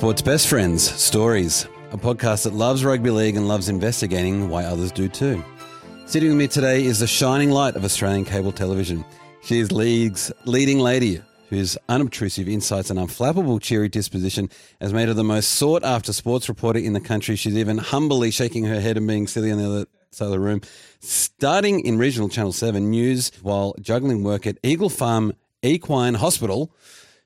Sports Best Friends Stories, a podcast that loves rugby league and loves investigating why others do too. Sitting with me today is the shining light of Australian cable television. She is league's leading lady, whose unobtrusive insights and unflappable cheery disposition has made her the most sought after sports reporter in the country. She's even humbly shaking her head and being silly on the other side of the room. Starting in regional Channel 7 news while juggling work at Eagle Farm Equine Hospital,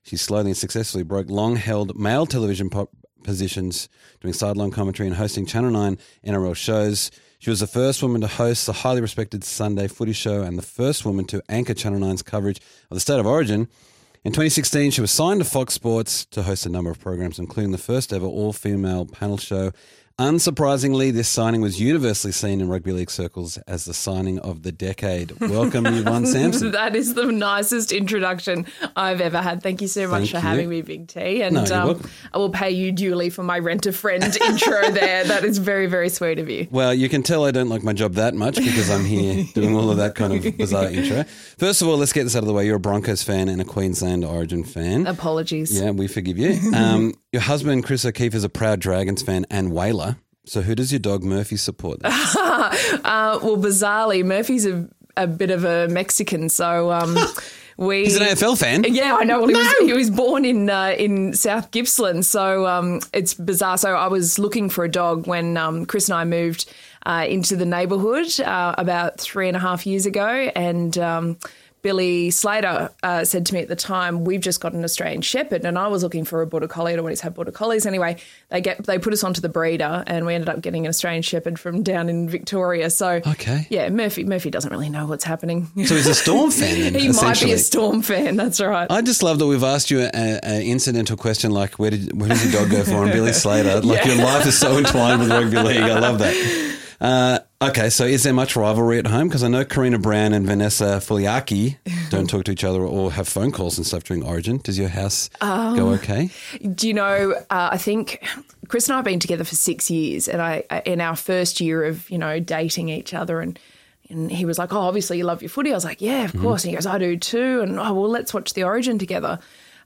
she slowly and successfully broke long held male television po- positions, doing sideline commentary and hosting Channel 9 NRL shows. She was the first woman to host the highly respected Sunday footy show and the first woman to anchor Channel 9's coverage of the State of Origin. In 2016, she was signed to Fox Sports to host a number of programs, including the first ever all female panel show Unsurprisingly, this signing was universally seen in rugby league circles as the signing of the decade. Welcome, Yvonne Sampson. that is the nicest introduction I've ever had. Thank you so much Thank for you. having me, Big T. And No, um. I will pay you duly for my rent a friend intro there. That is very, very sweet of you. Well, you can tell I don't like my job that much because I'm here doing all of that kind of bizarre intro. First of all, let's get this out of the way. You're a Broncos fan and a Queensland Origin fan. Apologies. Yeah, we forgive you. Um, your husband, Chris O'Keefe, is a proud Dragons fan and whaler. So who does your dog Murphy support? Uh, well, bizarrely, Murphy's a, a bit of a Mexican, so um, we. He's an AFL fan. Yeah, I know. Well, he, was, he was born in uh, in South Gippsland, so um, it's bizarre. So I was looking for a dog when um, Chris and I moved uh, into the neighbourhood uh, about three and a half years ago, and. Um, Billy Slater uh, said to me at the time, "We've just got an Australian Shepherd," and I was looking for a border collie. I'd always had border collies. Anyway, they get they put us onto the breeder, and we ended up getting an Australian Shepherd from down in Victoria. So, Okay. yeah, Murphy Murphy doesn't really know what's happening. So he's a Storm fan. Then, he might be a Storm fan. That's right. I just love that we've asked you an incidental question like, where did where does your dog go for? And Billy Slater, like your life is so entwined with rugby league. I love that. Uh, okay, so is there much rivalry at home? Because I know Karina Brown and Vanessa Foliaki don't talk to each other or have phone calls and stuff during Origin. Does your house Um, go okay? Do you know? Uh, I think Chris and I have been together for six years, and I in our first year of you know dating each other, and and he was like, "Oh, obviously you love your footy." I was like, "Yeah, of course." And he goes, "I do too." And oh, well, let's watch the Origin together.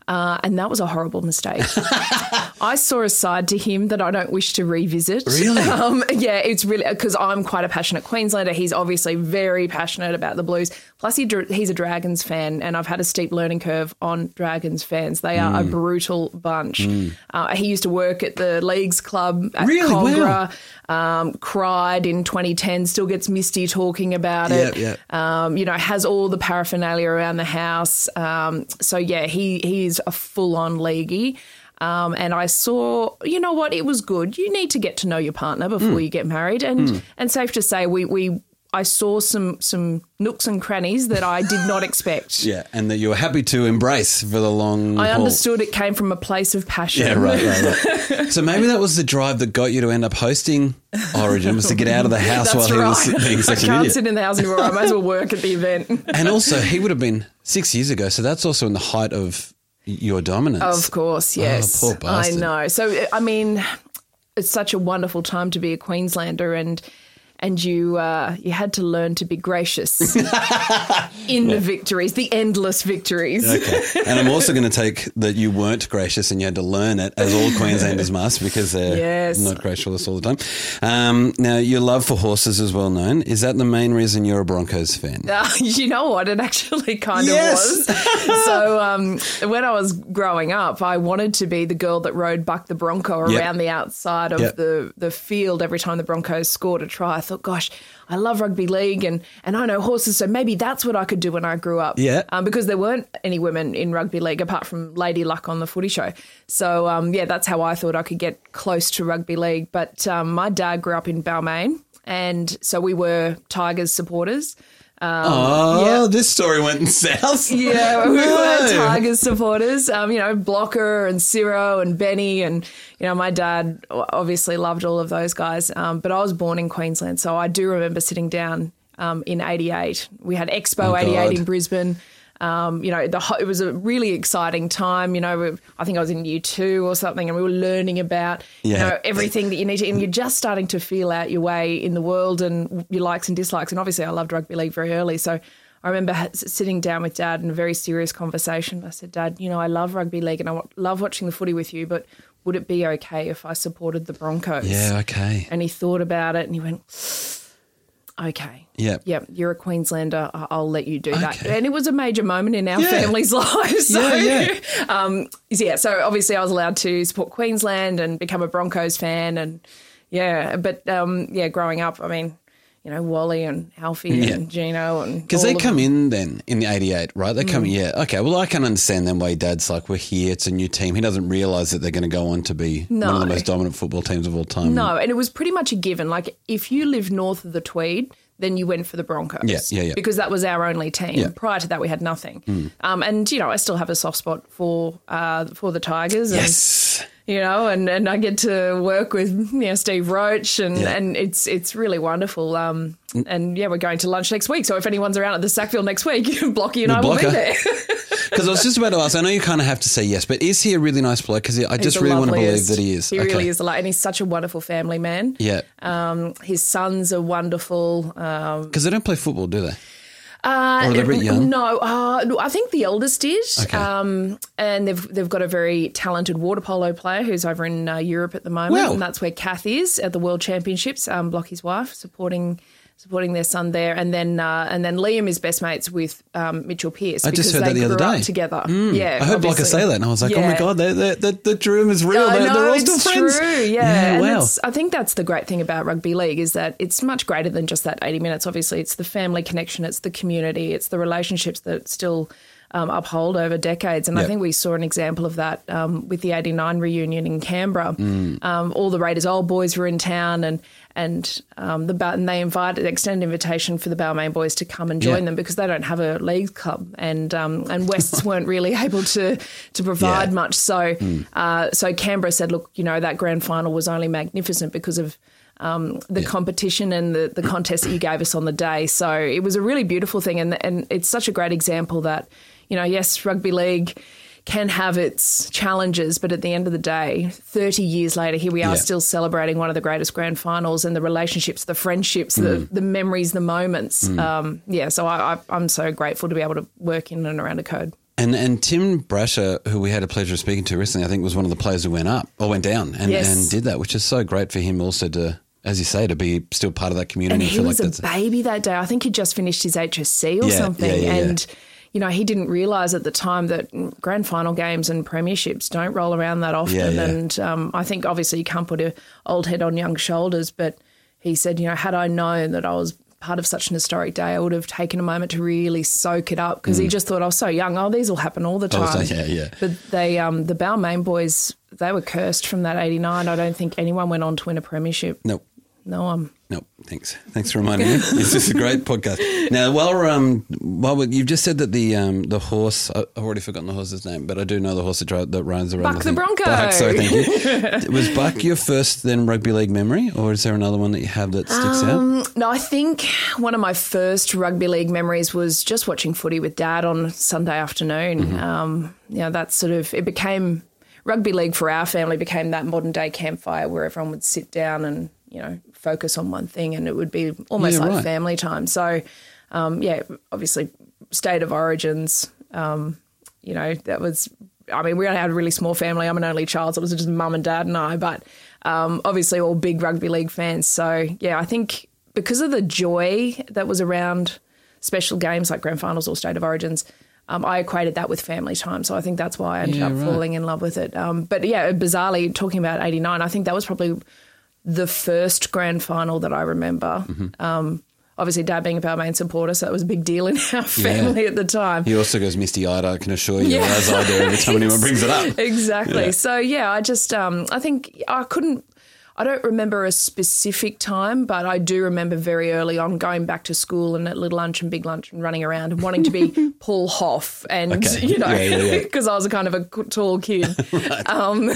Uh, and that was a horrible mistake. I saw a side to him that I don't wish to revisit. Really? Um, yeah, it's really because I'm quite a passionate Queenslander. He's obviously very passionate about the Blues. Plus, he, he's a Dragons fan, and I've had a steep learning curve on Dragons fans. They are a Mm. brutal bunch. Uh, he used to work at the Leagues Club at Really? Wow. Um, cried in 2010. Still gets misty talking about it. Yeah, Um, you know, has all the paraphernalia around the house. Um, so yeah, he he is a full on leaguey. Um, and I saw, you know what, it was good. You need to get to know your partner before Hmm. you get married, and and safe to say, we we I saw some some nooks and crannies that I did not expect. Yeah, and that you were happy to embrace for the long I haul. understood it came from a place of passion. Yeah, right, right, right. so maybe that was the drive that got you to end up hosting Origin was to get out of the house while right. he was being I such an can't idiot. sit in the house anymore. I might as well work at the event. And also, he would have been six years ago, so that's also in the height of your dominance. Of course, ah, yes. Oh, I know. So I mean, it's such a wonderful time to be a Queenslander and and you uh, you had to learn to be gracious in the victories, the endless victories. Okay. And I'm also going to take that you weren't gracious and you had to learn it, as all Queenslanders must, because they're Yes. not gracious all the time. Um, now, your love for horses is well known. Is that the main reason you're a Broncos fan? Uh, you know what? It actually kind Yes. of was. so um, when I was growing up, I wanted to be the girl that rode Buck the Bronco Yep. around the outside of Yep. the, the field every time the Broncos scored a try. I thought, gosh, I love rugby league and, and I know horses, so maybe that's what I could do when I grew up. Yeah. Um, because there weren't any women in rugby league apart from Lady Luck on the footy show. So um, yeah, that's how I thought I could get close to rugby league. But um, my dad grew up in Balmain, and so we were Tigers supporters. Oh, yeah. this story went south. Yeah, we No. were Tigers supporters. Um, you know, Blocker and Ciro and Benny, and you know, my dad obviously loved all of those guys. Um, but I was born in Queensland, so I do remember sitting down um, in '88. We had Expo Oh, '88 God. in Brisbane. Um, you know, the ho- it was a really exciting time. You know, we- I think I was in year two or something, and we were learning about you Yeah. know everything that you need to, and you're just starting to feel out your way in the world and your likes and dislikes. And obviously, I loved rugby league very early, so I remember ha- sitting down with Dad in a very serious conversation. I said, Dad, you know, I love rugby league and I love watching the footy with you, but would it be okay if I supported the Broncos? Yeah, okay. And he thought about it and he went, okay. Yep. Yep, you're a Queenslander. I'll let you do that. And it was a major moment in our Yeah. family's lives. So, Yeah, Um, yeah, so obviously I was allowed to support Queensland and become a Broncos fan. And yeah, but um, yeah, growing up, I mean, you know, Wally and Alfie Yeah. and Gino and Because they come them. in then in the 88, right? They come, yeah. Okay, well, I can understand then why dad's like, we're here, it's a new team. He doesn't realise that they're going to go on to be one of the most dominant football teams of all time. No, and it was pretty much a given. Like if you lived north of the Tweed, then you went for the Broncos. Yeah, yeah, yeah. Because that was our only team. Yeah. Prior to that, we had nothing. Um, and you know, I still have a soft spot for uh, for the Tigers. And, Yes. You know, and, and I get to work with you know Steve Roach, and, Yeah. and it's it's really wonderful. Um, and yeah, we're going to lunch next week. So if anyone's around at the Sackville next week, Blocky and I will be Blocker. there. Because I was just about to ask, I know you kind of have to say yes, but is he a really nice bloke? Because I just He's the really want to believe that he is. He Okay. really is a lot, and he's such a wonderful family man. Yeah. Um, his sons are wonderful. Um, Because they don't play football, do they? Uh, Or are they a bit young? No, uh, I think the eldest did. Okay. Um, and they've they've got a very talented water polo player who's over in uh, Europe at the moment, Wow. and that's where Kath is at the World Championships. Um, Blocky's wife supporting supporting their son there, and then uh, and then Liam is best mates with um, Mitchell Pearce I just heard that the other day. Mm. together. Yeah, I heard Blocker say that, and I was like, oh my Yeah. God, they, they, the, the dream is real. They're, know, they're all still friends. true. Yeah, Yeah, and wow. it's, I think that's the great thing about rugby league is that it's much greater than just that eighty minutes. Obviously, it's the family connection, it's the community, it's the relationships that still um, uphold over decades. And I think we saw an example of that um, with the '89 reunion in Canberra. Mm. Um, all the Raiders old boys were in town, and and um, the and they invited extended invitation for the Balmain boys to come and join Yeah. them because they don't have a league club, and um, and Wests weren't really able to to provide Yeah. much. So uh, so Canberra said, look, you know that grand final was only magnificent because of. Um, the competition and the, the contest that you gave us on the day. So it was a really beautiful thing. And, and it's such a great example that, you know, yes, rugby league can have its challenges, but at the end of the day, 30 years later, here we are Yeah. still celebrating one of the greatest grand finals and the relationships, the friendships, the, the memories, the moments. Um, yeah, so I, I, I'm so grateful to be able to work in and around a code. And and Tim Brasher, who we had a pleasure of speaking to recently, I think was one of the players who went up or went down and, Yes. and did that, which is so great for him also to, as you say, to be still part of that community. And I he was like a baby that day. I think he just finished his HSC or Yeah, something. yeah, yeah, yeah. and, you know, he didn't realise at the time that grand final games and premierships don't roll around that often. Yeah, yeah. And um, I think obviously you can't put a old head on young shoulders, but he said, you know, had I known that I was part of such an historic day, I would have taken a moment to really soak it up because he just thought I was so young. Oh, these will happen all the Mm. Oh, time. so- yeah, yeah. But they, um, the Balmain boys, they were cursed from that '89. I don't think anyone went on to win a premiership. nope. No one. Nope. Thanks. Thanks for reminding me. This is a great podcast. Now, while we're, um, while we, you've just said that the um, the horse, I- I've already forgotten the horse's name, but I do know the horse that, that runs around. Buck I the. Bronco. Buck, sorry, thank you. Was Buck your first then rugby league memory, or is there another one that you have that sticks Um, out? No, I think one of my first rugby league memories was just watching footy with dad on Sunday afternoon. Mm-hmm. Um, you know, that sort of it became rugby league for our family became that modern day campfire where everyone would sit down and you know focus on one thing, and it would be almost Yeah, like right. family time. So, um, yeah, obviously, state of origins. Um, you know, that was. I mean, we only had a really small family. I'm an only child, so it was just mum and dad and I. But um, obviously, all big rugby league fans. So yeah, I think because of the joy that was around special games like grand finals or state of origins, um, I equated that with family time. So I think that's why I ended Yeah, up right. falling in love with it. Um, but yeah, bizarrely, talking about '89, I think that was probably the first grand final that I remember. Mm-hmm. Um, obviously, dad being a Balmain supporter, so it was a big deal in our family at the time. He also goes misty eyed, I can assure you, as I do every time anyone brings it up. Exactly. Yeah. So yeah, I just um, I think I couldn't. I don't remember a specific time, but I do remember very early on going back to school and at little lunch and big lunch and running around and wanting to be Paul Hauff and Okay. you know Yeah, yeah, yeah. because I was a kind of a tall kid. um,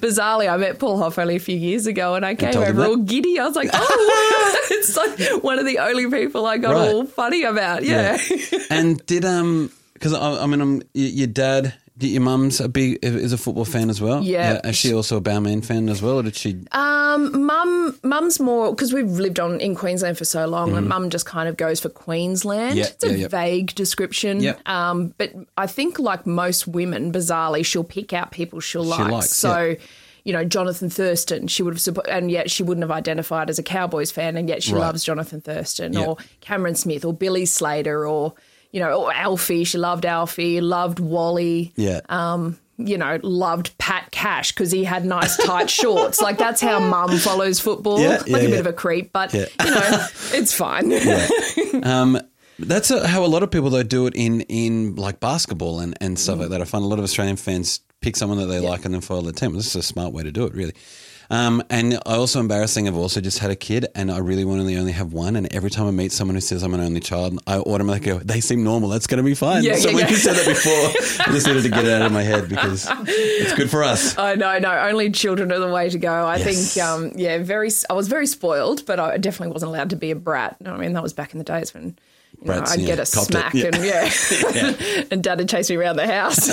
bizarrely, I met Paul Hauff only a few years ago and I came over all giddy. I was like, oh, it's like one of the only people I got Right. all funny about. Yeah. And did um because I, I mean, y- your dad Your mum's a big is a football fan as well. Yeah. Is she also a Balmain fan as well, or did she? Um, mum, mum's more because we've lived on in Queensland for so long, and mum just kind of goes for Queensland. Mm-hmm. Yeah, it's a yeah, yeah. vague description. Yeah. Um, but I think like most women, bizarrely, she'll pick out people she'll like. likes, so. yeah. You know, Jonathan Thurston, she would have, suppo- and yet she wouldn't have identified as a Cowboys fan, and yet she Right. loves Jonathan Thurston, Yeah. or Cameron Smith, or Billy Slater, or, you know, Alfie. She loved Alfie, loved Wally Yeah. um, you know, loved Pat Cash because he had nice tight shorts. Like that's how mum follows football. Yeah, like yeah, a bit yeah. of a creep, but you know, it's fine. Um, that's a, how a lot of people though do it in in like basketball and, and stuff Mm. like that. I find a lot of Australian fans pick someone that they like and then follow the team. This is a smart way to do it, really. Um, and I also embarrassing. I've also just had a kid, and I really want to only have one. And every time I meet someone who says I'm an only child, I automatically go, "They seem normal. That's going to be fine." Yeah, so yeah, yeah. you said that before, I just needed to get it out of my head because it's good for us. I know, no, only children are the way to go. I Yes. think, um, yeah, very. I was very spoiled, but I definitely wasn't allowed to be a brat. I mean, that was back in the days when. Know, I'd yeah, get a it, smack yeah. and yeah, and dad would chase me around the house.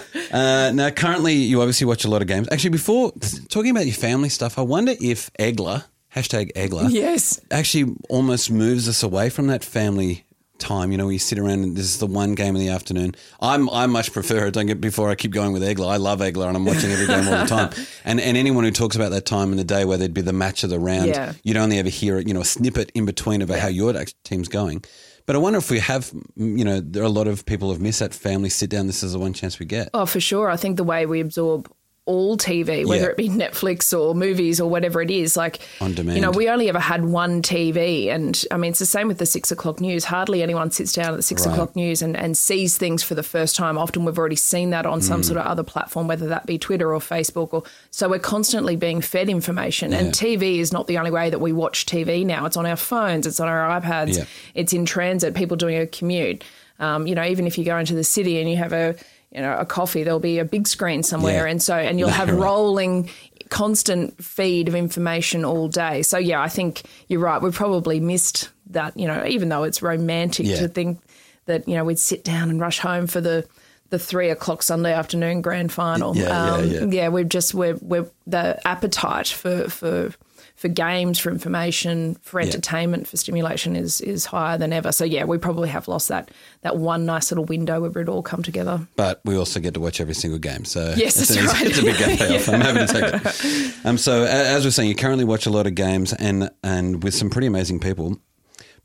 Uh, now, currently, you obviously watch a lot of games. Actually, before talking about your family stuff, I wonder if Egler hashtag Egler yes, actually almost moves us away from that family time. You know, you sit around and this is the one game in the afternoon. I'm I much prefer it. Don't get before I keep going with Egler. I love Egler and I'm watching every game all the time. And and anyone who talks about that time in the day where there'd be the match of the round, Yeah. you'd only ever hear it, you know a snippet in between about how your team's going. But I wonder if we have, you know, there are a lot of people who've missed that family sit down. This is the one chance we get. Oh, for sure. I think the way we absorb all TV, whether Yeah. it be Netflix or movies or whatever it is, like On demand. You know, we only ever had one TV, and I mean, it's the same with the six o'clock news. Hardly anyone sits down at the six Right. o'clock news and, and sees things for the first time. Often we've already seen that on Mm. some sort of other platform, whether that be Twitter or Facebook, or so we're constantly being fed information. And TV is not the only way that we watch TV now. It's on our phones, it's on our iPads, Yeah. it's in transit. People doing a commute. Um, you know, even if you go into the city and you have a you know a coffee, there'll be a big screen somewhere, Yeah. and so and you'll have rolling constant feed of information all day. So yeah, I think you're right. We probably missed that. You know, even though it's romantic Yeah. to think that you know we'd sit down and rush home for the the three o'clock Sunday afternoon grand final. Yeah, Yeah, um, yeah, yeah. we've just we're we're the appetite for for for games, for information, for entertainment, for stimulation is is higher than ever. So yeah, we probably have lost that that one nice little window where it all come together. But we also get to watch every single game. So Yes, it's, an, right. it's a big payoff. I'm happy to take it. Um, so as we're saying, you currently watch a lot of games and and with some pretty amazing people.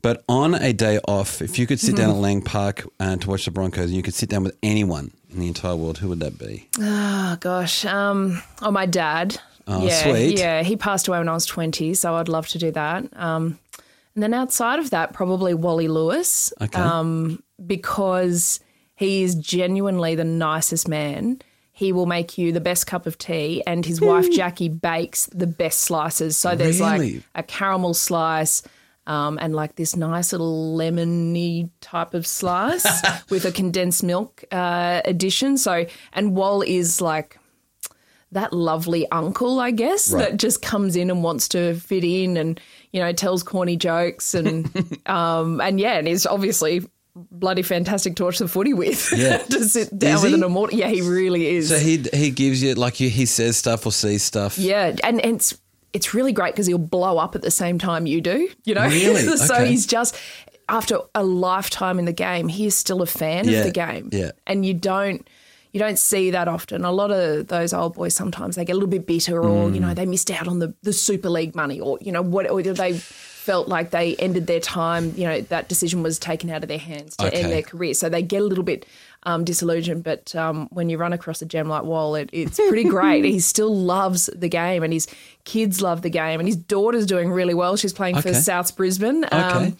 But on a day off, if you could sit down at Mm-hmm. Lang Park uh, to watch the Broncos, and you could sit down with anyone in the entire world, who would that be? Oh gosh. Um, oh, my dad. Oh, yeah, sweet. Yeah, he passed away when I was twenty, so I'd love to do that. Um, and then outside of that, probably Wally Lewis. Okay. Um, because he is genuinely the nicest man. He will make you the best cup of tea, and his wife Jackie bakes the best slices. So there's Really? like a caramel slice. Um, and like this nice little lemony type of slice with a condensed milk uh, addition. So, and Wall is like that lovely uncle, I guess, Right. that just comes in and wants to fit in and, you know, tells corny jokes and, um, and yeah, and is obviously bloody fantastic to watch the footy with. Yeah. to sit down Is with he? an immortal. Yeah, he really is. So he he gives you like you, he says stuff or sees stuff. Yeah, and, and it's it's really great because he'll blow up at the same time you do. You know, Really? so Okay. he's just after a lifetime in the game, he is still a fan Yeah, of the game. yeah. and you don't. You don't see that often. A lot of those old boys sometimes they get a little bit bitter, or you Mm. know they missed out on the, the Super League money, or you know what, or they felt like they ended their time. You know that decision was taken out of their hands to Okay. end their career, so they get a little bit um, disillusioned. But um, when you run across a gem like Wall, it, it's pretty great. he still loves the game, and his kids love the game, and his daughter's doing really well. She's playing Okay. for South Brisbane. Okay.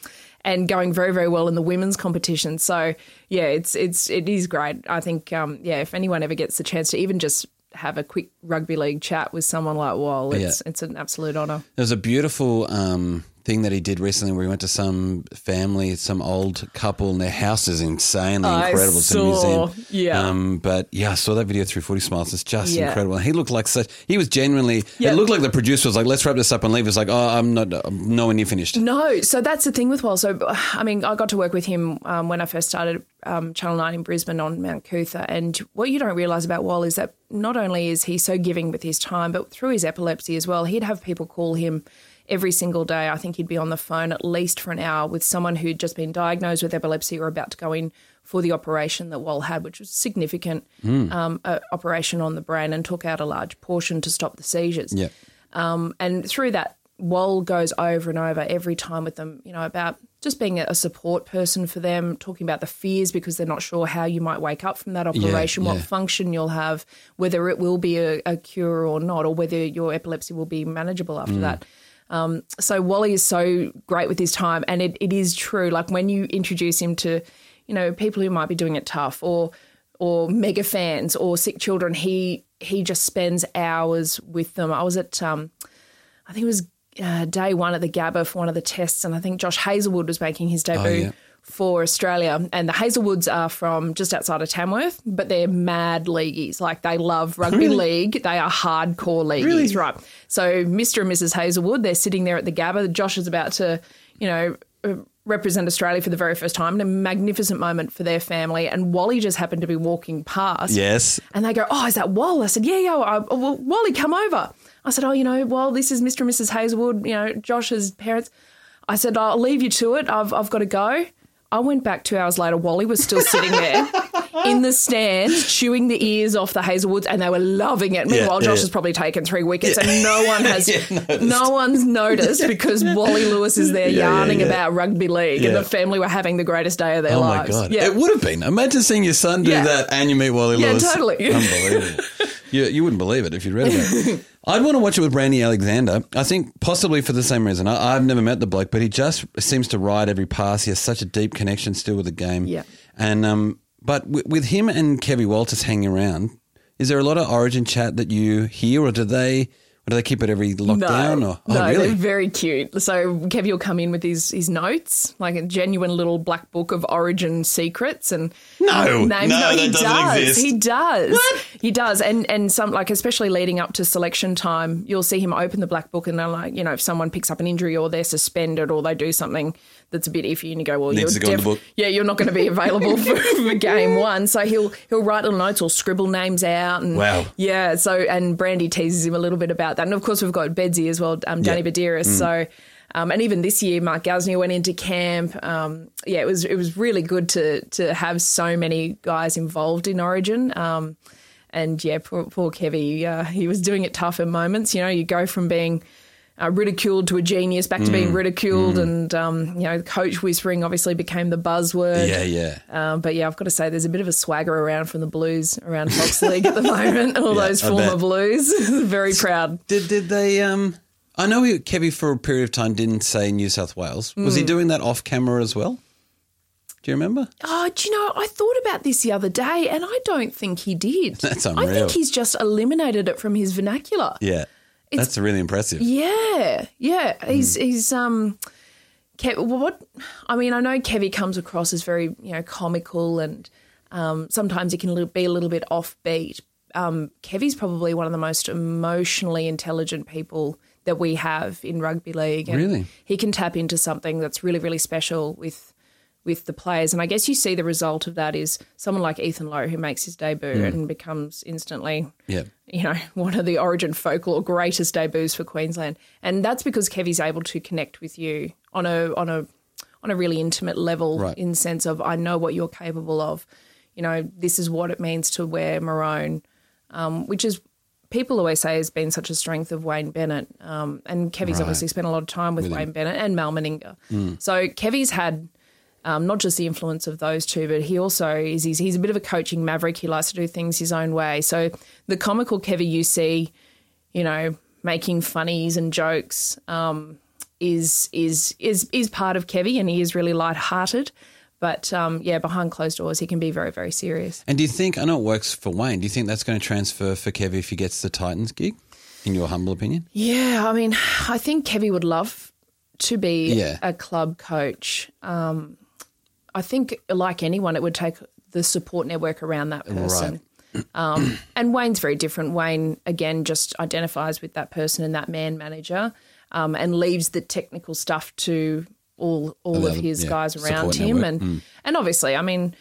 And going very very well in the women's competition. So yeah, it's it's it is great. I think um, yeah, if anyone ever gets the chance to even just have a quick rugby league chat with someone like Wall. It's Yeah. it's an absolute honour. There was a beautiful um, thing that he did recently where he went to some family, some old couple, and their house is insanely I incredible. It's a saw, museum. yeah. Um, but yeah, I saw that video through Footy Smiles. It's just Yeah. incredible. And he looked like such, he was genuinely, Yeah. it looked like the producer was like, let's wrap this up and leave. It's like, oh, I'm not, I'm nowhere near finished. No, so that's the thing with Wall. So, I mean, I got to work with him um, when I first started um, Channel 9 in Brisbane on Mount Coot-tha. And what you don't realise about Wall is that not only is he so giving with his time, but through his epilepsy as well, he'd have people call him every single day. I think he'd be on the phone at least for an hour with someone who'd just been diagnosed with epilepsy or about to go in for the operation that Wall had, which was a significant um, uh, operation on the brain and took out a large portion to stop the seizures. Yeah. Um, and through that, Wall goes over and over every time with them, you know, about just being a support person for them, talking about the fears because they're not sure how you might wake up from that operation, what yeah. function you'll have, whether it will be a, a cure or not, or whether your epilepsy will be manageable after that. Um, so Wally is so great with his time, and it, it is true. Like when you introduce him to, you know, people who might be doing it tough, or or mega fans, or sick children, he he just spends hours with them. I was at, um, I think it was uh, day one at the Gabba for one of the tests, and I think Josh Hazlewood was making his debut. yeah. For Australia, and the Hazlewoods are from just outside of Tamworth, but they're mad leagueies. Like they love rugby league. They are hardcore leagueies, right? So Mr. and Mrs. Hazlewood, they're sitting there at the Gabba. Josh is about to, you know, uh, represent Australia for the very first time. And a magnificent moment for their family. And Wally just happened to be walking past. Yes. And they go, Oh, is that Wall? I said, Yeah, yeah. I, well, Wally, come over. I said, Oh, you know, well, this is Mr. and Mrs. Hazlewood, you know, Josh's parents. I said, I'll leave you to it. I've, I've got to go. I went back two hours later. Wally was still sitting there in the stand, chewing the ears off the Hazlewoods, and they were loving it. Meanwhile, yeah. Josh has probably taken three wickets, and no one has, no one's noticed because Wally Lewis is there Yeah, yeah, yarning yeah. about rugby league, and the family were having the greatest day of their Oh my lives. god! Yeah, It would have been. Imagine seeing your son do Yeah. that, and you meet Wally Lewis. Yeah, totally. Unbelievable. you, you wouldn't believe it if you read about it. I'd want to watch it with Brandy Alexander. I think possibly for the same reason. I, I've never met the bloke, but he just seems to ride every pass. He has such a deep connection still with the game. Yeah. And um, but w- with him and Kevy Walters hanging around, is there a lot of Origin chat that you hear, or do they? Do they keep it every lockdown? No, or oh, no, really? they're very cute. So Kevy will come in with his his notes, like a genuine little black book of origin secrets and No, names. no, that he doesn't does. exist. He does. He does. And and some like especially leading up to selection time, you'll see him open the black book and they're like, you know, if someone picks up an injury or they're suspended or they do something that's a bit iffy, and you go, well, Needs you're to go in the book. yeah, you're not going to be available for, for game one. So he'll he'll write little notes or scribble names out. And Wow. yeah. So and Brandy teases him a little bit about that, and of course we've got Bedsy as well, um, Danny Yeah. Buderus. So. Um, and even this year, Mark Gasnier went into camp. Um, yeah, it was it was really good to to have so many guys involved in Origin. Um, and yeah, poor, poor Kevy, uh, he was doing it tough at moments. You know, you go from being uh, ridiculed to a genius, back to Mm. being ridiculed, and um, you know, coach whispering obviously became the buzzword. yeah, yeah. Um, but yeah, I've got to say, there's a bit of a swagger around from the Blues around Fox League at the moment. All Yeah, those former. Blues, very proud. Did did they? Um, I know he, Kevy for a period of time didn't say New South Wales. Was Hmm. he doing that off camera as well? Do you remember? Oh, do you know? I thought about this the other day, and I don't think he did. That's unreal. I think he's just eliminated it from his vernacular. Yeah, that's really impressive. Yeah, yeah. He's he's um, Kev, what I mean, I know Kevy comes across as very you know comical, and um, sometimes he can be a little bit offbeat. Um, Kevy's probably one of the most emotionally intelligent people that we have in rugby league. And Really? he can tap into something that's really really special with with the players. And I guess you see the result of that is someone like Ethan Lowe who makes his debut Hmm. and becomes instantly Yeah. you know, one of the origin folklore greatest debuts for Queensland. And that's because Kevy's able to connect with you on a on a on a really intimate level Right. in the sense of I know what you're capable of. You know, this is what it means to wear maroon, um, which is people always say has been such a strength of Wayne Bennett. Um, and Kevy's Right. obviously spent a lot of time with, Wayne Bennett and Mal Meninga. Mm. So Kevy's had um, not just the influence of those two, but he also is he's, he's a bit of a coaching maverick. He likes to do things his own way. So the comical Kevy you see, you know, making funnies and jokes, um, is is is is part of Kevy, and he is really light-hearted. But um, yeah, behind closed doors, he can be very, very serious. And do you think, I know it works for Wayne, do you think that's going to transfer for Kev if he gets the Titans gig, in your humble opinion? Yeah, I mean, I think Kevy would love to be Yeah. a club coach. Um, I think, like anyone, it would take the support network around that person. Um, and Wayne's very different. Wayne, again, just identifies with that person and that man manager um, and leaves the technical stuff to all all of his yeah, guys around him. network. Mm. And, and obviously, I mean,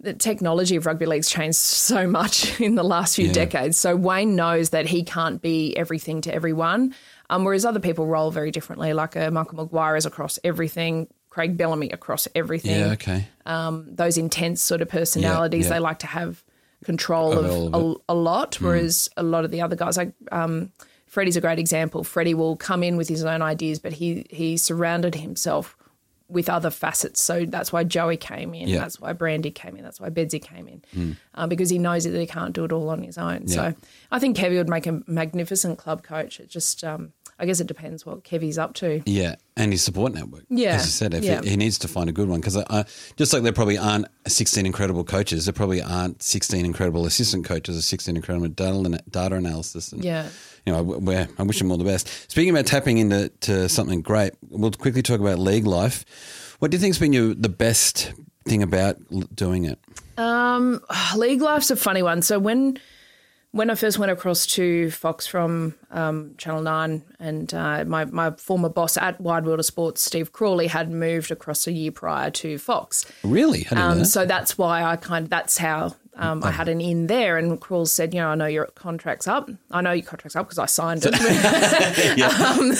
the technology of rugby league's changed so much in the last few Yeah. decades. So Wayne knows that he can't be everything to everyone, um, whereas other people roll very differently. Like a Michael Maguire is across everything, Craig Bellamy across everything. Yeah, okay. Um, Those intense sort of personalities, yeah. they like to have control Of of, a, a lot, whereas a lot of the other guys, like um, Freddie's a great example. Freddie will come in with his own ideas, but he he surrounded himself with other facets. So that's why Joey came in. Yeah. That's why Brandy came in. That's why Bedsy came in, uh, because he knows that he can't do it all on his own. Yeah. So I think Kevy would make a magnificent club coach. It just, um, I guess, it depends what Kevy's up to. Yeah, and his support network. Yeah, as you said, if yeah. he, he needs to find a good one because just like there probably aren't sixteen incredible coaches, there probably aren't sixteen incredible assistant coaches or sixteen incredible data, data analysis. And, Yeah. you know, I, we're- I wish him all the best. Speaking about tapping into to something great, we'll quickly talk about league life. What do you think's been your, the best thing about doing it? Um, league life's a funny one. So when when I first went across to Fox from um, Channel Nine, and uh, my my former boss at Wide World of Sports, Steve Crawley, had moved across a year prior to Fox. Really? I didn't know Um, that. so that's why I kind of that's how um, I had an in there. And Crawls said, you know, I know your contract's up. I know your contract's up because I signed it. um,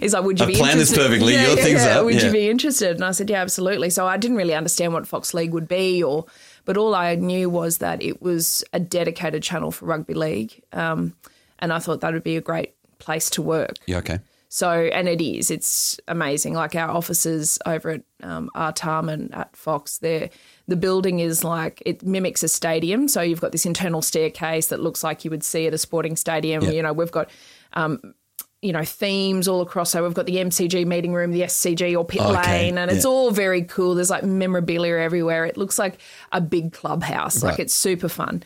he's like, would you I be this interested? perfectly. Your thing's up, Would yeah. you be interested? And I said, yeah, absolutely. So I didn't really understand what Fox League would be, or but all I knew was that it was a dedicated channel for rugby league, um, and I thought that would be a great place to work. yeah, okay. So, and it is, it's amazing. Like our offices over at um, Artarm and at Fox, there, the building is like, it mimics a stadium. So you've got this internal staircase that looks like you would see at a sporting stadium. You know, we've got, um, you know, themes all across. So we've got the MCG meeting room, the SCG or pit okay. lane, and it's all very cool. There's like memorabilia everywhere. It looks like a big clubhouse. Right. Like it's super fun.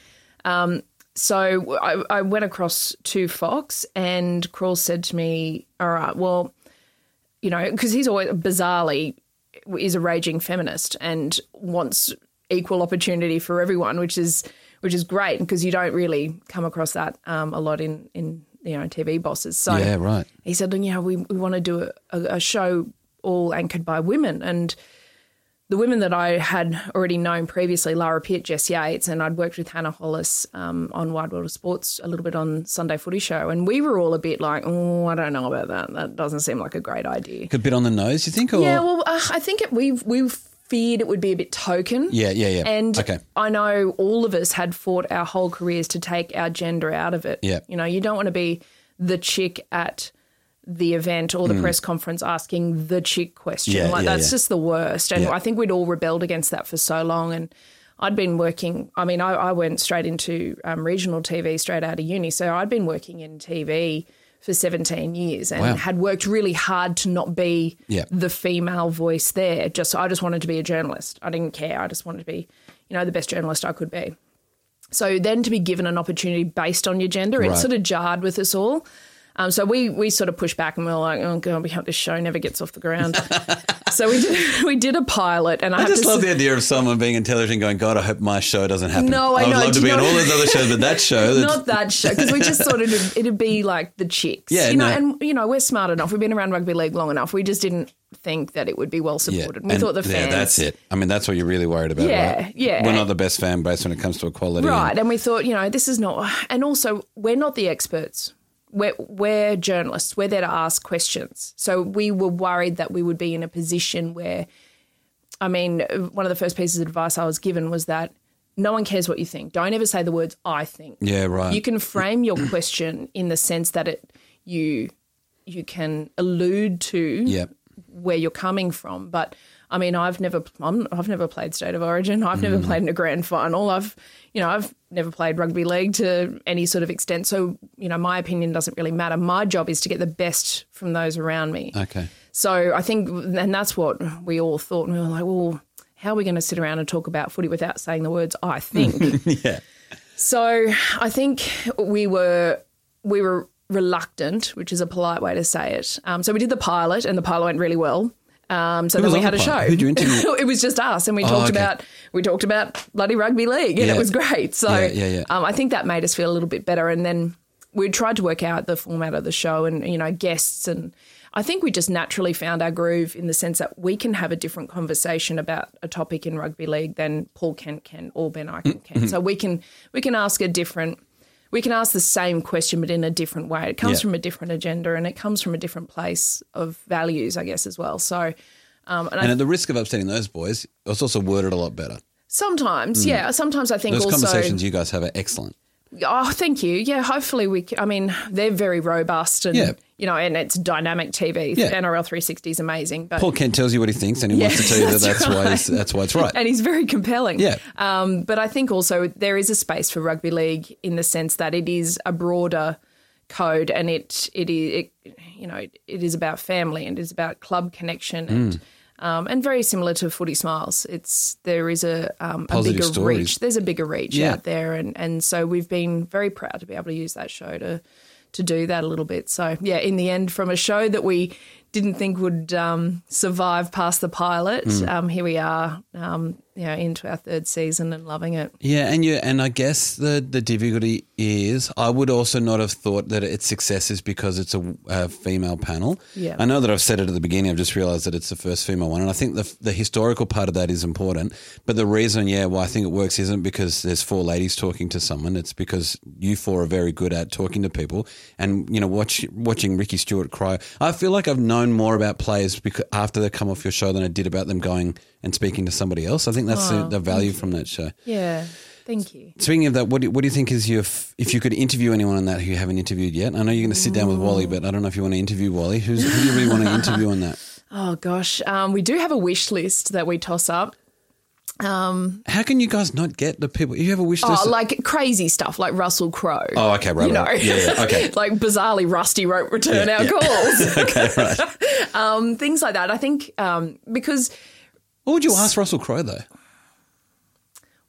So I, I went across to Fox, and Crawl said to me, "All right, well, you know, because he's always bizarrely is a raging feminist and wants equal opportunity for everyone, which is which is great because you don't really come across that um, a lot in in you know TV bosses. So Yeah, right. he said, you know, we, we want to do a, a, show all anchored by women. And the women that I had already known previously, Lara Pitt, Jess Yates, and I'd worked with Hannah Hollis um, on Wide World of Sports a little bit on Sunday Footy Show. And we were all a bit like, oh, I don't know about that. That doesn't seem like a great idea. A bit on the nose, you think? Or? Yeah, well, uh, I think it, we've, we've feared it would be a bit token. yeah, yeah, yeah. And okay. I know all of us had fought our whole careers to take our gender out of it. Yeah. You know, you don't want to be the chick at the event or the press conference asking the chick question. Mm. Yeah, like yeah, that's yeah. just the worst. And. I think we'd all rebelled against that for so long. And I'd been working, I mean, I, I went straight into um, regional TV straight out of uni. So I'd been working in TV for 17 years and Wow. had worked really hard to not be Yeah. the female voice there. Just I just wanted to be a journalist. I didn't care. I just wanted to be, you know, the best journalist I could be. So then to be given an opportunity based on your gender, Right. it sort of jarred with us all. Um, so we we sort of pushed back and we were like, oh god, we hope this show never gets off the ground. so we did we did a pilot, and I, I have just to love s- the idea of someone being in television going, God, I hope my show doesn't happen. No, I would know. love to be on all those other shows, but that show. That's, not that show because we just thought it'd, it'd be like the chicks, Yeah, you know. no. And you know, we're smart enough. We've been around rugby league long enough. We just didn't think that it would be well yeah. supported. We And- thought the fans. yeah, that's it. I mean, that's what you're really worried about, Yeah, right? yeah. We're not the best fan base when it comes to equality. Right. and- And we thought, you know, this is not, and also we're not the experts. We're, we're journalists. We're there to ask questions. So we were worried that we would be in a position where, I mean, one of the first pieces of advice I was given was that no one cares what you think. Don't ever say the words "I think." Yeah, right. You can frame your question in the sense that it you you can allude to yeah. where you're coming from. But I mean, I've never, I'm, I've never played State of Origin. I've never played in a grand final. I've, you know, I've never played rugby league to any sort of extent. So, you know, my opinion doesn't really matter. My job is to get the best from those around me. Okay. So I think, and that's what we all thought. And we were like, well, how are we going to sit around and talk about footy without saying the words I think? yeah. So I think we were we were reluctant, which is a polite way to say it. Um, so we did the pilot, and the pilot went really well. Um, so Who then we had a show. Who'd you interview? it was just us, and we talked okay. about we talked about bloody rugby league, and Yeah. it was great. So Yeah, yeah, yeah. Um, I think that made us feel a little bit better. And then we tried to work out the format of the show, and you know guests, and I think we just naturally found our groove in the sense that we can have a different conversation about a topic in rugby league than Paul Kent can or Ben Mm-hmm. can. So we can we can ask a different. We can ask the same question, but in a different way. It comes Yeah. from a different agenda, and it comes from a different place of values, I guess, as well. So, um, and, I And at the risk of upsetting those boys, it's also worded a lot better. sometimes, yeah, sometimes I think Mm. Those also. conversations you guys have are excellent. Oh, thank you. Yeah, hopefully we. I mean, they're very robust, and Yeah. you know, and it's dynamic TV. Yeah. NRL 360 is amazing, but Paul Kent tells you what he thinks, and he wants to tell you that that's that's why right. he's, that's why it's right. and he's very compelling. Yeah. Um, but I think also there is a space for rugby league in the sense that it is a broader code, and it it is it, you know it, it is about family and it is about club connection and. Mm. Um, and very similar to Footy Smiles, it's there is a, um, a bigger stories. reach. There's a bigger reach Yeah. out there, and, and so we've been very proud to be able to use that show to to do that a little bit. So yeah, in the end, from a show that we didn't think would um, survive past the pilot, Mm. um, here we are, um, you know, into our third season and loving it. Yeah, and you and I guess the the difficulty is I would also not have thought that its success is because it's a, a female panel. Yeah. I know that I've said it at the beginning. I've just realised that it's the first female one, and I think the the historical part of that is important. But the reason, yeah, why I think it works isn't because there's four ladies talking to someone. It's because you four are very good at talking to people, and you know, watch watching Ricky Stuart cry. I feel like I've known more about players because after they come off your show than I did about them going and speaking to somebody else. I think that's the, the value from that show. Yeah, thank you. Speaking of that, what do, what do you think is your f- if you could interview anyone on that who you haven't interviewed yet? I know you're going to sit down with Wally, but I don't know if you want to interview Wally. Who's, who do you really want to interview on that? Oh gosh, um, we do have a wish list that we toss up. How can you guys not get the people? You have a wish list. Oh, like crazy stuff, like Russell Crowe. Oh, okay, right, you know, right. Yeah, yeah, okay. like bizarrely, Rusty won't return Yeah, our yeah. calls. okay, right. um, things like that. I think um, because What would you ask Russell Crowe though?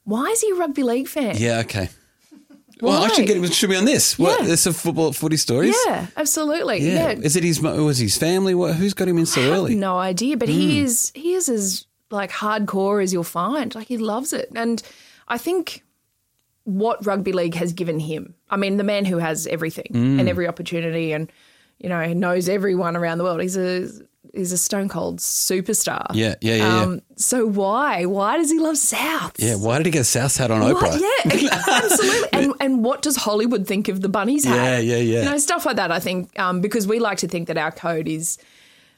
Why is he a rugby league fan? Yeah, okay. Well, I Why? should get it should be on this. What? Yeah. There's some football footy stories. Yeah, absolutely. Yeah. Yeah, Is it his? Was his family? What? Who's got him in so early? no idea, but he is he is as like hardcore as you'll find. Like he loves it, and I think what rugby league has given him. I mean, the man who has everything Mm. and every opportunity, and you know knows everyone around the world. He's a he's a stone cold superstar. Yeah, yeah, yeah, yeah. Um, so why why does he love South? Yeah. Why did he get a South hat on What? Oprah? Yeah, absolutely. And and what does Hollywood think of the bunnies hat? Yeah, yeah, yeah. You know, stuff like that. I think um, because we like to think that our code is.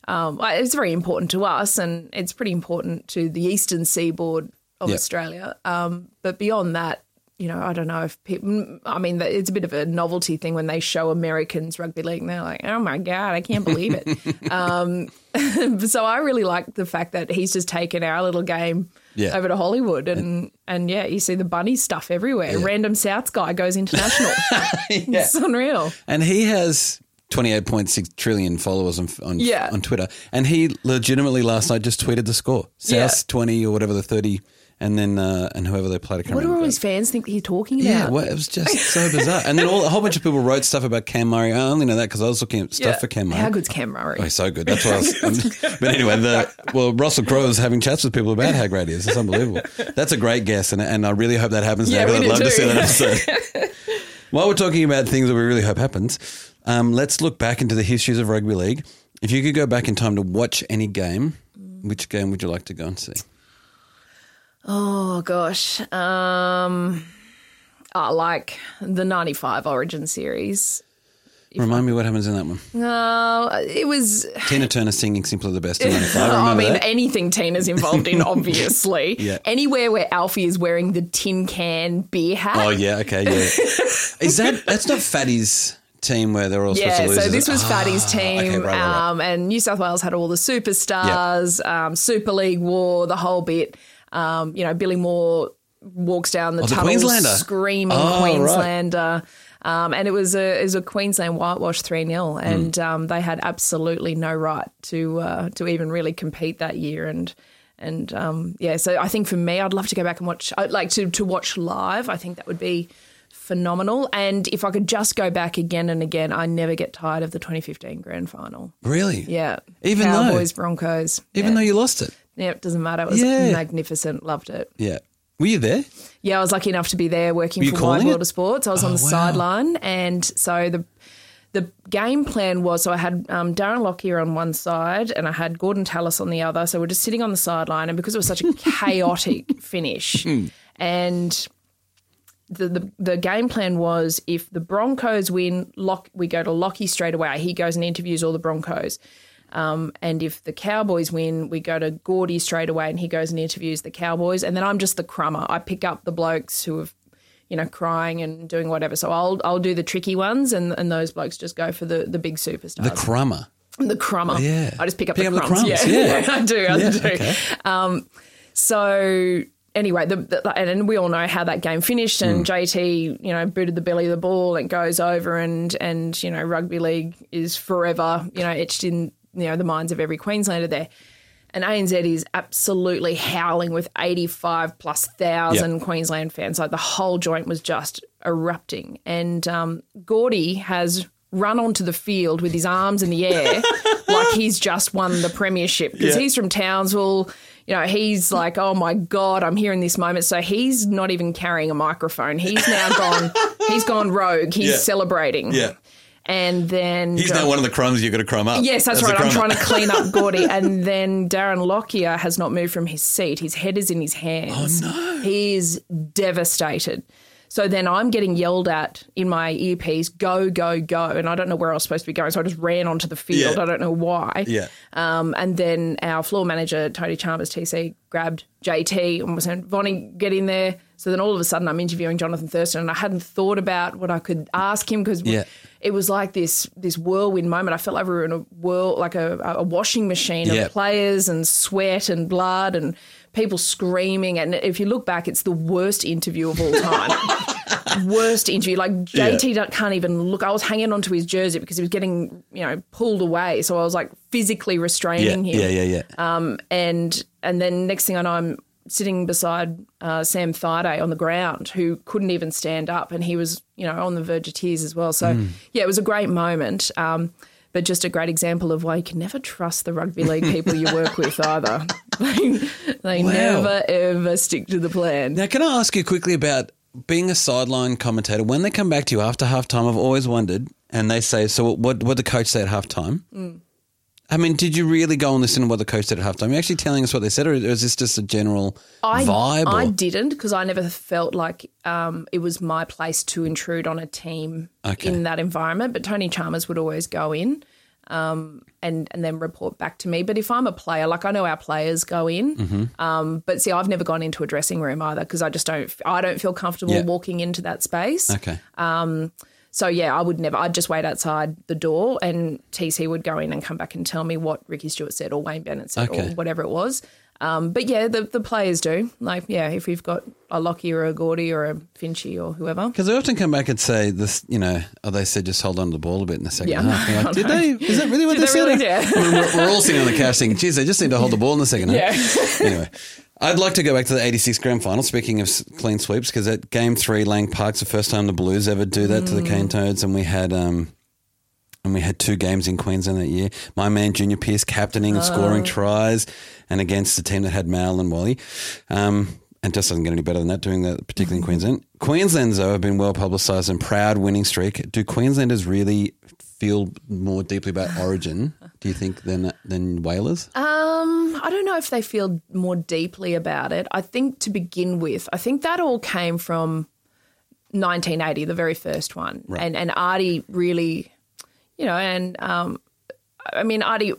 Um, it's very important to us, and it's pretty important to the eastern seaboard of Yep. Australia. Um, but beyond that, you know, I don't know if people. I mean, it's a bit of a novelty thing when they show Americans rugby league, and they're like, "Oh my god, I can't believe it." um, so I really like the fact that he's just taken our little game Yeah. over to Hollywood, and and yeah, you see the bunny stuff everywhere. Random Souths guy goes international. It's unreal. And he has 28.6 trillion followers on on, Yeah. on Twitter. And he legitimately last night just tweeted the score. Yeah. South 20 or whatever the 30 and then uh, and whoever they played I can't What do all his fans think that he's talking about? yeah, well, it was just so bizarre. And then all, a whole bunch of people wrote stuff about Cam Murray. I only know that because I was looking at stuff for Cam Murray. How good's Cam Murray? Oh, he's so good. That's why I was. but anyway, the well, Russell Crowe is having chats with people about how great he is. It's unbelievable. That's a great guess, and, and I really hope that happens Yeah, now. we I'd do love to too. see that episode. While we're talking about things that we really hope happens, um, let's look back into the histories of rugby league. If you could go back in time to watch any game, which game would you like to go and see? Oh gosh, um, I like the '95 Origin series. Remind me what happens in that one. No, it was. Tina Turner singing "Simply the Best" in '95. I I mean, that. anything Tina's involved in, obviously. Yeah. Anywhere where Alfie is wearing the tin can beer hat. Oh yeah, okay, yeah. Is that that's not Fatty's team where they're all supposed Yeah, to lose? so this was Fatty's Ah, team, okay, right, right, right. Um, and New South Wales had all the superstars, um, Super League War, the whole bit. Um, you know, Billy Moore walks down the Oh, the Queenslander? screaming Oh, right. Queenslander. Um, and it was a it was a Queensland whitewash three 0 Hmm. and um, they had absolutely no right to uh, to even really compete that year. And And um, yeah, so I think for me, I'd love to go back and watch. I'd like to to watch live. I think that would be phenomenal. And if I could just go back again and again, I never get tired of the 2015 grand final. Really? Yeah, Even though- Cowboys Broncos. Even yeah. though you lost it. Yeah, it doesn't matter. It was Yeah. magnificent. Loved it. Yeah. Were you there? Yeah, I was lucky enough to be there working Were you for calling Wide World it? of Sports. I was on Oh, the wow. sideline, and so the the game plan was so I had um, Darren Lockyer on one side and I had Gordon Tallis on the other. So we're just sitting on the sideline, and because it was such a chaotic finish, Hmm. and the, the the game plan was if the Broncos win, Lock we go to Lockie straight away. He goes and interviews all the Broncos. Um, and if the Cowboys win, we go to Gordy straight away and he goes and interviews the Cowboys. And then I'm just the crummer. I pick up the blokes who have, you know, crying and doing whatever. So I'll I'll do the tricky ones and, and those blokes just go for the, the big superstars. The crummer. The crummer. Yeah. I just pick up, Pick the, up the crumbs. crumbs, yeah. I do. I Yeah, do. okay. So anyway, the, the, and we all know how that game finished. And JT, you know, booted the belly of the ball and goes over, and and you know, rugby league is forever, you know, etched in you know the minds of every Queenslander there. And ANZ is absolutely howling with 85 plus thousand Yep. Queensland fans. Like the whole joint was just erupting. And um, Gordy has run onto the field with his arms in the air like he's just won the premiership because Yeah. he's from Townsville. You know, he's like, oh my God, I'm here in this moment. So he's not even carrying a microphone. He's now gone, he's gone rogue. He's Yeah. celebrating. And then He's now one of the crumbs you've got to crumb up. Yes, that's As right. I'm trying to clean up Gordy. And then Darren Lockyer has not moved from his seat. His head is in his hands. Oh, no. He is devastated. So then I'm getting yelled at in my earpiece, go, go, go. And I don't know where I was supposed to be going. So I just ran onto the field. Yeah. I don't know why. Yeah. Um, and then our floor manager, Tony Chalmers, TC, grabbed JT and was saying, Vonnie, get in there. So then all of a sudden I'm interviewing Jonathan Thurston and I hadn't thought about what I could ask him because Yeah. it was like this this whirlwind moment. I felt like we were in a whirl, like a, a washing machine Yeah. of players and sweat and blood and people screaming. And if you look back, it's the worst interview of all time. worst interview. Like JT don't- can't even look. I was hanging onto his jersey because he was getting you know pulled away. So I was like physically Yeah, restraining him yeah, yeah, yeah. Um and and then next thing I know, I'm sitting beside uh, Sam Thaiday on the ground, who couldn't even stand up, and he was, you know, on the verge of tears as well. So Hmm. yeah, it was a great moment, um, but just a great example of why you can never trust the rugby league people you work with either. they they Wow. never ever stick to the plan. Now, can I ask you quickly about being a sideline commentator? When they come back to you after halftime, I've always wondered, and they say, "So, what? What did the coach say at halftime?" I mean, did you really go and listen to what the coach said at halftime? Are you actually telling us what they said, or is this just a general I, vibe? I or- didn't because I never felt like um, it was my place to intrude on a team Okay. in that environment. But Tony Chalmers would always go in um, and and then report back to me. But if I'm a player, like I know our players go in, Mm-hmm. um, but see, I've never gone into a dressing room either because I just don't. I don't feel comfortable Yeah. walking into that space. okay. So yeah, I would never. I'd just wait outside the door, and TC would go in and come back and tell me what Ricky Stuart said or Wayne Bennett said Okay. or whatever it was. Um, but yeah, the the players do. Like yeah, if we've got a Lockie or a Gordy or a Finchy or whoever. Because they often come back and say this, you know, oh, they said just hold on to the ball a bit in the second Yeah, half. Like, Did know. they? Is that really what Did they, they said? really? Yeah. I mean, we're, we're all sitting on the couch thinking, geez, they just need to hold the ball in the second half. Yeah. anyway, I'd like to go back to the 86 grand final, speaking of clean sweeps, because at game three, Lang Park's the first time the Blues ever do that to the Cane Toads, and we had. um and we had two games in Queensland that year. My man Junior Pearce captaining and scoring tries, and against a team that had Mal and Wally. Um, and just doesn't get any better than that, doing that, particularly in Queensland. Queensland's, though, have been well publicised and proud winning streak. Do Queenslanders really feel more deeply about Origin, do you think, than than Whalers? Um, know if they feel more deeply about it. I think to begin with, I think that all came from 1980, the very first one, and and Artie really, you know, and um, I mean Artie,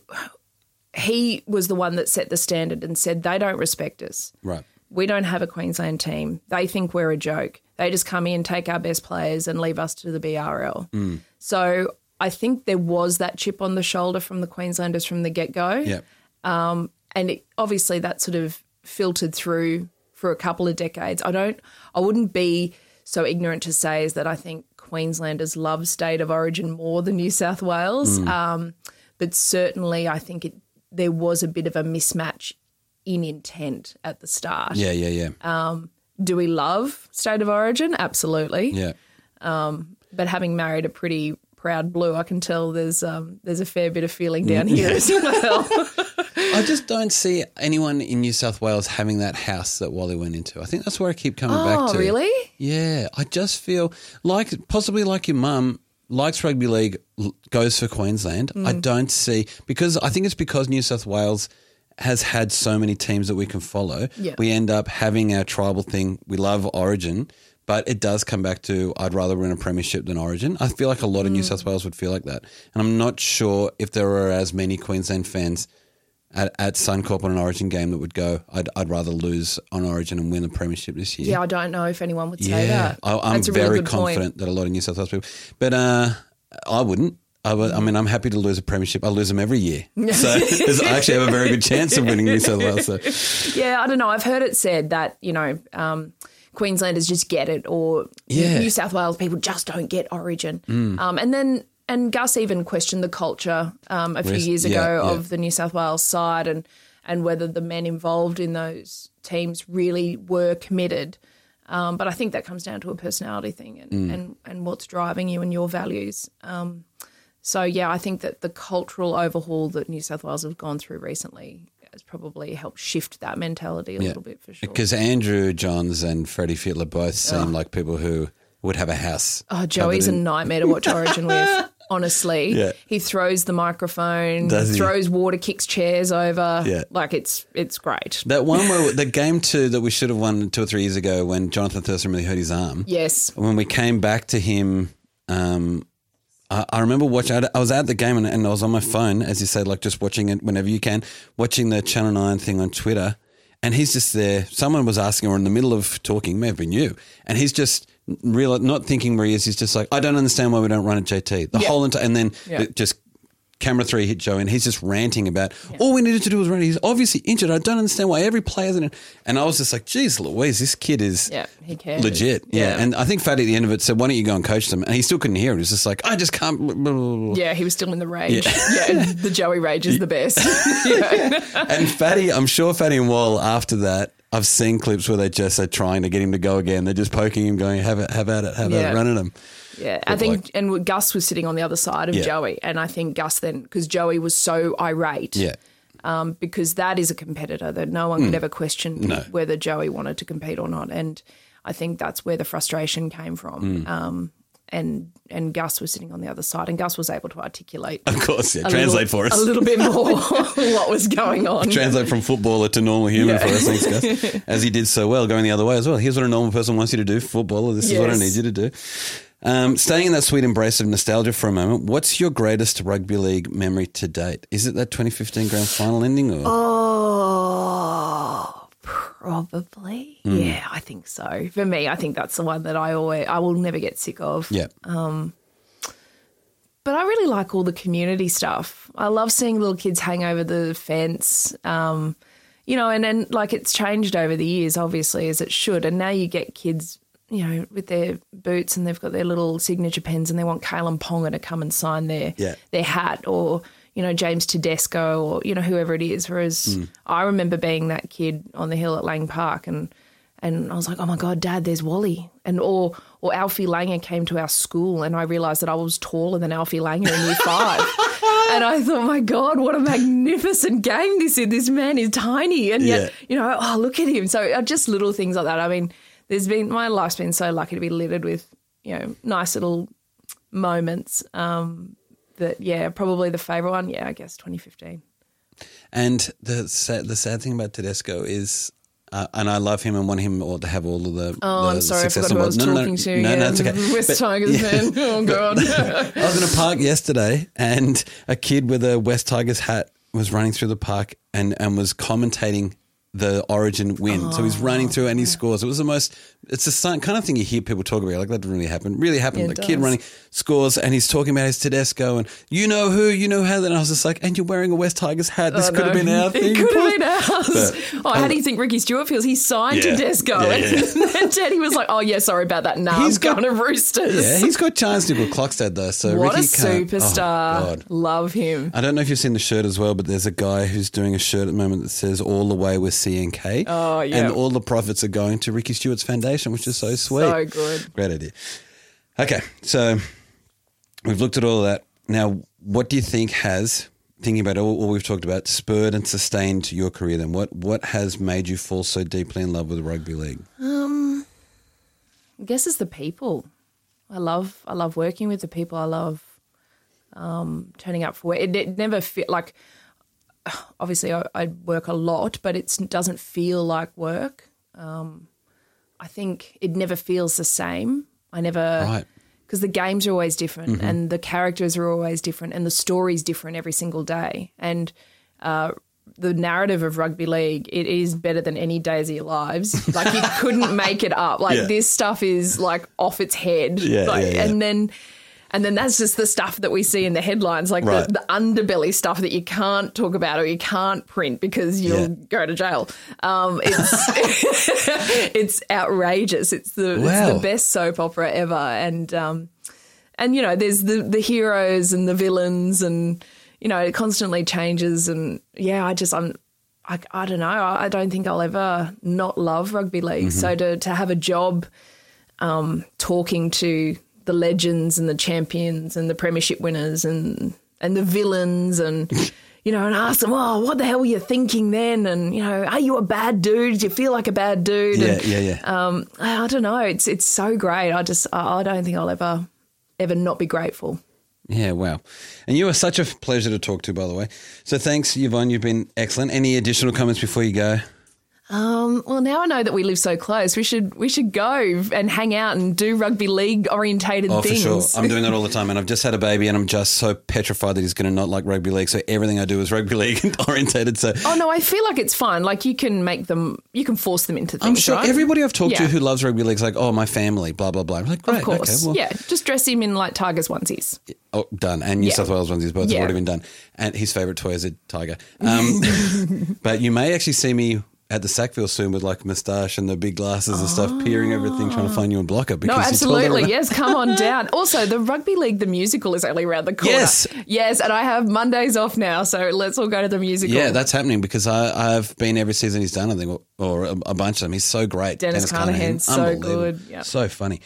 he was the one that set the standard and said they don't respect us. Right. We don't have a Queensland team. They think we're a joke. They just come in, take our best players, and leave us to the BRL. So I think there was that chip on the shoulder from the Queenslanders from the get go Yeah. And it, obviously that sort of filtered through for a couple of decades. I don't, I wouldn't be so ignorant to say is that I think Queenslanders love state of origin more than New South Wales, um, but certainly I think it there was a bit of a mismatch in intent at the start. Yeah, yeah, yeah. Uh, Do we love State of Origin? Absolutely. yeah. But having married a pretty proud blue, I can tell there's um, there's a fair bit of feeling down here as well. I just don't see anyone in New South Wales having that house that Wally went into. I think that's where I keep coming back to. oh, really? Yeah, I just feel like possibly like your mum likes rugby league, goes for Queensland. I Mm. don't see because I think it's because New South Wales has had so many teams that we can follow. Yeah. We end up having our tribal thing. We love Origin, but it does come back to I'd rather win a premiership than Origin. I feel like a lot of New Mm. South Wales would feel like that, and I'm not sure if there are as many Queensland fans. At, at Suncorp on an Origin game that would go, I'd, I'd rather lose on Origin and win the premiership this year. Yeah, I don't know if anyone would say Yeah, that. I, I'm That's a really very good point. confident that a lot of New South Wales people, but uh, I wouldn't. I, would, I mean, I'm happy to lose a premiership. I lose them every year, so I actually have a very good chance of winning New South Wales. So. Yeah, I don't know. I've heard it said that you know um, Queenslanders just get it, or Yeah. Mm. New South Wales people just don't get Origin. Um, and then and Gus even questioned the culture um, a few Yes, years ago yeah. of the New South Wales side and and whether the men involved in those teams really were committed. Um, but I think that comes down to a personality thing and, Mm. and, and what's driving you and your values. Um, so yeah, I think that the cultural overhaul that New South Wales have gone through recently has probably helped shift that mentality a little bit for sure. Because Andrew Johns and Freddie Fittler both seem like people who would have a house. Oh, Joey's a nightmare to watch Origin with. Honestly, Yeah. he throws the microphone, Does he? throws water, kicks chairs over. Yeah. like it's it's great. That one where the game two that we should have won two or three years ago when Jonathan Thurston really hurt his arm. Yes, when we came back to him, um, I, I remember watching. I was at the game and, and I was on my phone, as you said, like just watching it whenever you can, watching the Channel Nine thing on Twitter. And he's just there. Someone was asking, or in the middle of talking, may have been you, and he's just real, not thinking where he is. He's just like, I don't understand why we don't run at JT. The Yeah. whole entire, and then Yeah. just. Camera three hit Joe, and he's just ranting about all we needed to do was run. He's obviously injured. I don't understand why every player's in it. And I was just like, geez, Louise, this kid is yeah, he cares. legit. Yeah. Yeah. And I think Fatty at the end of it said, why don't you go and coach them? And he still couldn't hear it. He was just like, I just can't. blah, blah, blah, blah." Yeah, he was still in the rage. Yeah, the Joey rage is the best. yeah. And Fatty, I'm sure Fatty and Wall after that, I've seen clips where they just are trying to get him to go again. They're just poking him, going, have it, have at it, have at Yeah. it, running him. Yeah, I think, and Gus was sitting on the other side of Yeah. Joey, and I think Gus then, because Joey was so irate, Yeah. um, because that is a competitor that no one could ever question. No. whether Joey wanted to compete or not, and I think that's where the frustration came from. Hmm. Um, and and Gus was sitting on the other side, and Gus was able to articulate Of course, yeah. Translate little, for us. a little bit more what was going on. Translate from footballer to normal human Yeah. for us, thanks, Gus. As he did so well, going the other way as well. Here's what a normal person wants you to do, footballer. This is what I need you to do. Um, staying in that sweet embrace of nostalgia for a moment, what's your greatest rugby league memory to date? Is it that 2015 grand final ending? Or? Oh, probably. Hmm. Yeah, I think so. For me, I think that's the one that I always I will never get sick of. Yeah. Um but I really like all the community stuff. I love seeing little kids hang over the fence. Um, you know, and then like it's changed over the years, obviously, as it should. And now you get kids, you know, with their boots and they've got their little signature pens and they want Kalyn Ponga to come and sign their Yeah. their hat or, you know, James Tedesco or, you know, whoever it is. Whereas I remember being that kid on the hill at Lang Park and and I was like, oh my God, Dad, there's Wally. And or or Alfie Langer came to our school and I realized that I was taller than Alfie Langer in year five. and I thought, my God, what a magnificent game this is. This man is tiny. And yet, Yeah. you know, oh, look at him. So uh, just little things like that. I mean, there's been, my life's been so lucky to be littered with, you know, nice little moments. Um, that, yeah, probably the favourite one, yeah, I guess 2015. And the sad, the sad thing about Tedesco is, uh, and I love him and want him all to have all of the. Oh, the I'm sorry, I forgot who I was what- talking no, to. No, yeah. no, it's okay. West But- Tigers fan. Oh, God. I was in a park yesterday, and a kid with a West Tigers hat was running through the park and, and was commentating the Origin win. so he's oh, running through and he scores. It was the most. It's the kind of thing you hear people talk about. Like that didn't really happen. Really happened. Yeah, the kid running scores and he's talking about his Tedesco and you know who, you know how. Then I was just like, and you're wearing a West Tigers hat. This Oh, could have been our thing. It could have been ours. But- oh, how do um, you think Ricky Stuart feels? He signed Yeah. Tedesco. Yeah, yeah. And then Teddy was like, oh, yeah, sorry about that. No, He's I'm got- going to Roosters. Yeah, he's got chance to go Clockstead though. So what Ricky a oh, superstar. God. Love him. I don't know if you've seen the shirt as well, but there's a guy who's doing a shirt at the moment that says "All the way with CNK." Oh, yeah. and all the profits are going to Ricky Stuart's foundation, which is so sweet. So good. Great idea. Okay, so we've looked at all of that. Now, what do you think has, thinking about all, all we've talked about, spurred and sustained your career? Then, what what has made you fall so deeply in love with rugby league? Um i guess it's the people. I love I love working with the people. I love um, turning up for work. It, it never feel like obviously I, I work a lot, but it doesn't feel like work. Um, I think it never feels the same. I never Right. because the games are always different and the characters are always different and the story's different every single day and uh, the narrative of rugby league it is better than any days of your lives like you couldn't make it up like Yeah. this stuff is like off its head Yeah, like, yeah, yeah. and then and then that's just the stuff that we see in the headlines like Right. the, the underbelly stuff that you can't talk about or you can't print because you'll Yeah. go to jail. Um, it's it's outrageous. It's the, Wow. it's the best soap opera ever. And um, and you know there's the the heroes and the villains and you know it constantly changes. And yeah i just i'm i, I don't know. I, I don't think i'll ever not love rugby league. So to to have a job um talking to the legends and the champions and the premiership winners and and the villains and you know and ask them oh what the hell were you thinking then and you know are you a bad dude do you feel like a bad dude Yeah, and, yeah, yeah. um, I I don't know. It's it's so great. I just I I don't think I'll ever ever not be grateful. Yeah, wow. And you are such a pleasure to talk to, by the way. So thanks, Yvonne. You've been excellent. Any additional comments before you go? Um, well, now I know that we live so close. We should we should go and hang out and do rugby league orientated things. Oh, things. for sure. I'm doing that all the time. And I've just had a baby and I'm just so petrified that he's going to not like rugby league. So everything I do is rugby league orientated. So oh no, I feel like it's fine. Like you can make them, you can force them into things. I'm sure right? everybody I've talked to who loves rugby league is like, oh, my family, blah, blah, blah. I'm like, great. Of course, Okay, well, yeah. Just dress him in like Tigers onesies. Oh, done. And New Yeah. South Wales ones, both have already been done. And his favourite toy is a tiger. Um, but you may actually see me at the Sackville soon with like a moustache and the big glasses and stuff, peering everything, trying to ah. find you and block it. No, absolutely. Yes, come on down. Also, the Rugby League, the musical, is only around the corner. Yes. Yes, and I have Mondays off now, so let's all go to the musical. Yeah, that's happening because I, I've been every season he's done, I think, or, or a, a bunch of them. He's so great. Dennis Carnahan's so good, yep. So funny.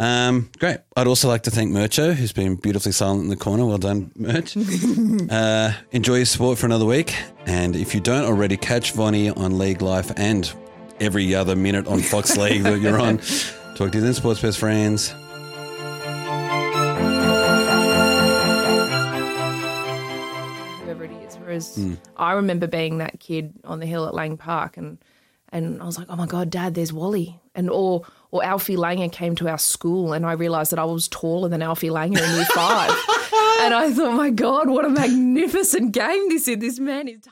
Um, great. I'd also like to thank Mercho, who's been beautifully silent in the corner. Well done, Merch. uh, enjoy your sport for another week. And if you don't already, catch Vonnie on League Life and every other minute on Fox League that you're on. Talk to you then, sports best friends. whoever it is. Whereas Hmm. I remember being that kid on the hill at Lang Park and and I was like, Oh my God, Dad, there's Wally. And or or Alfie Langer came to our school and I realised that I was taller than Alfie Langer in year five. and I thought, my God, what a magnificent game this is. This man is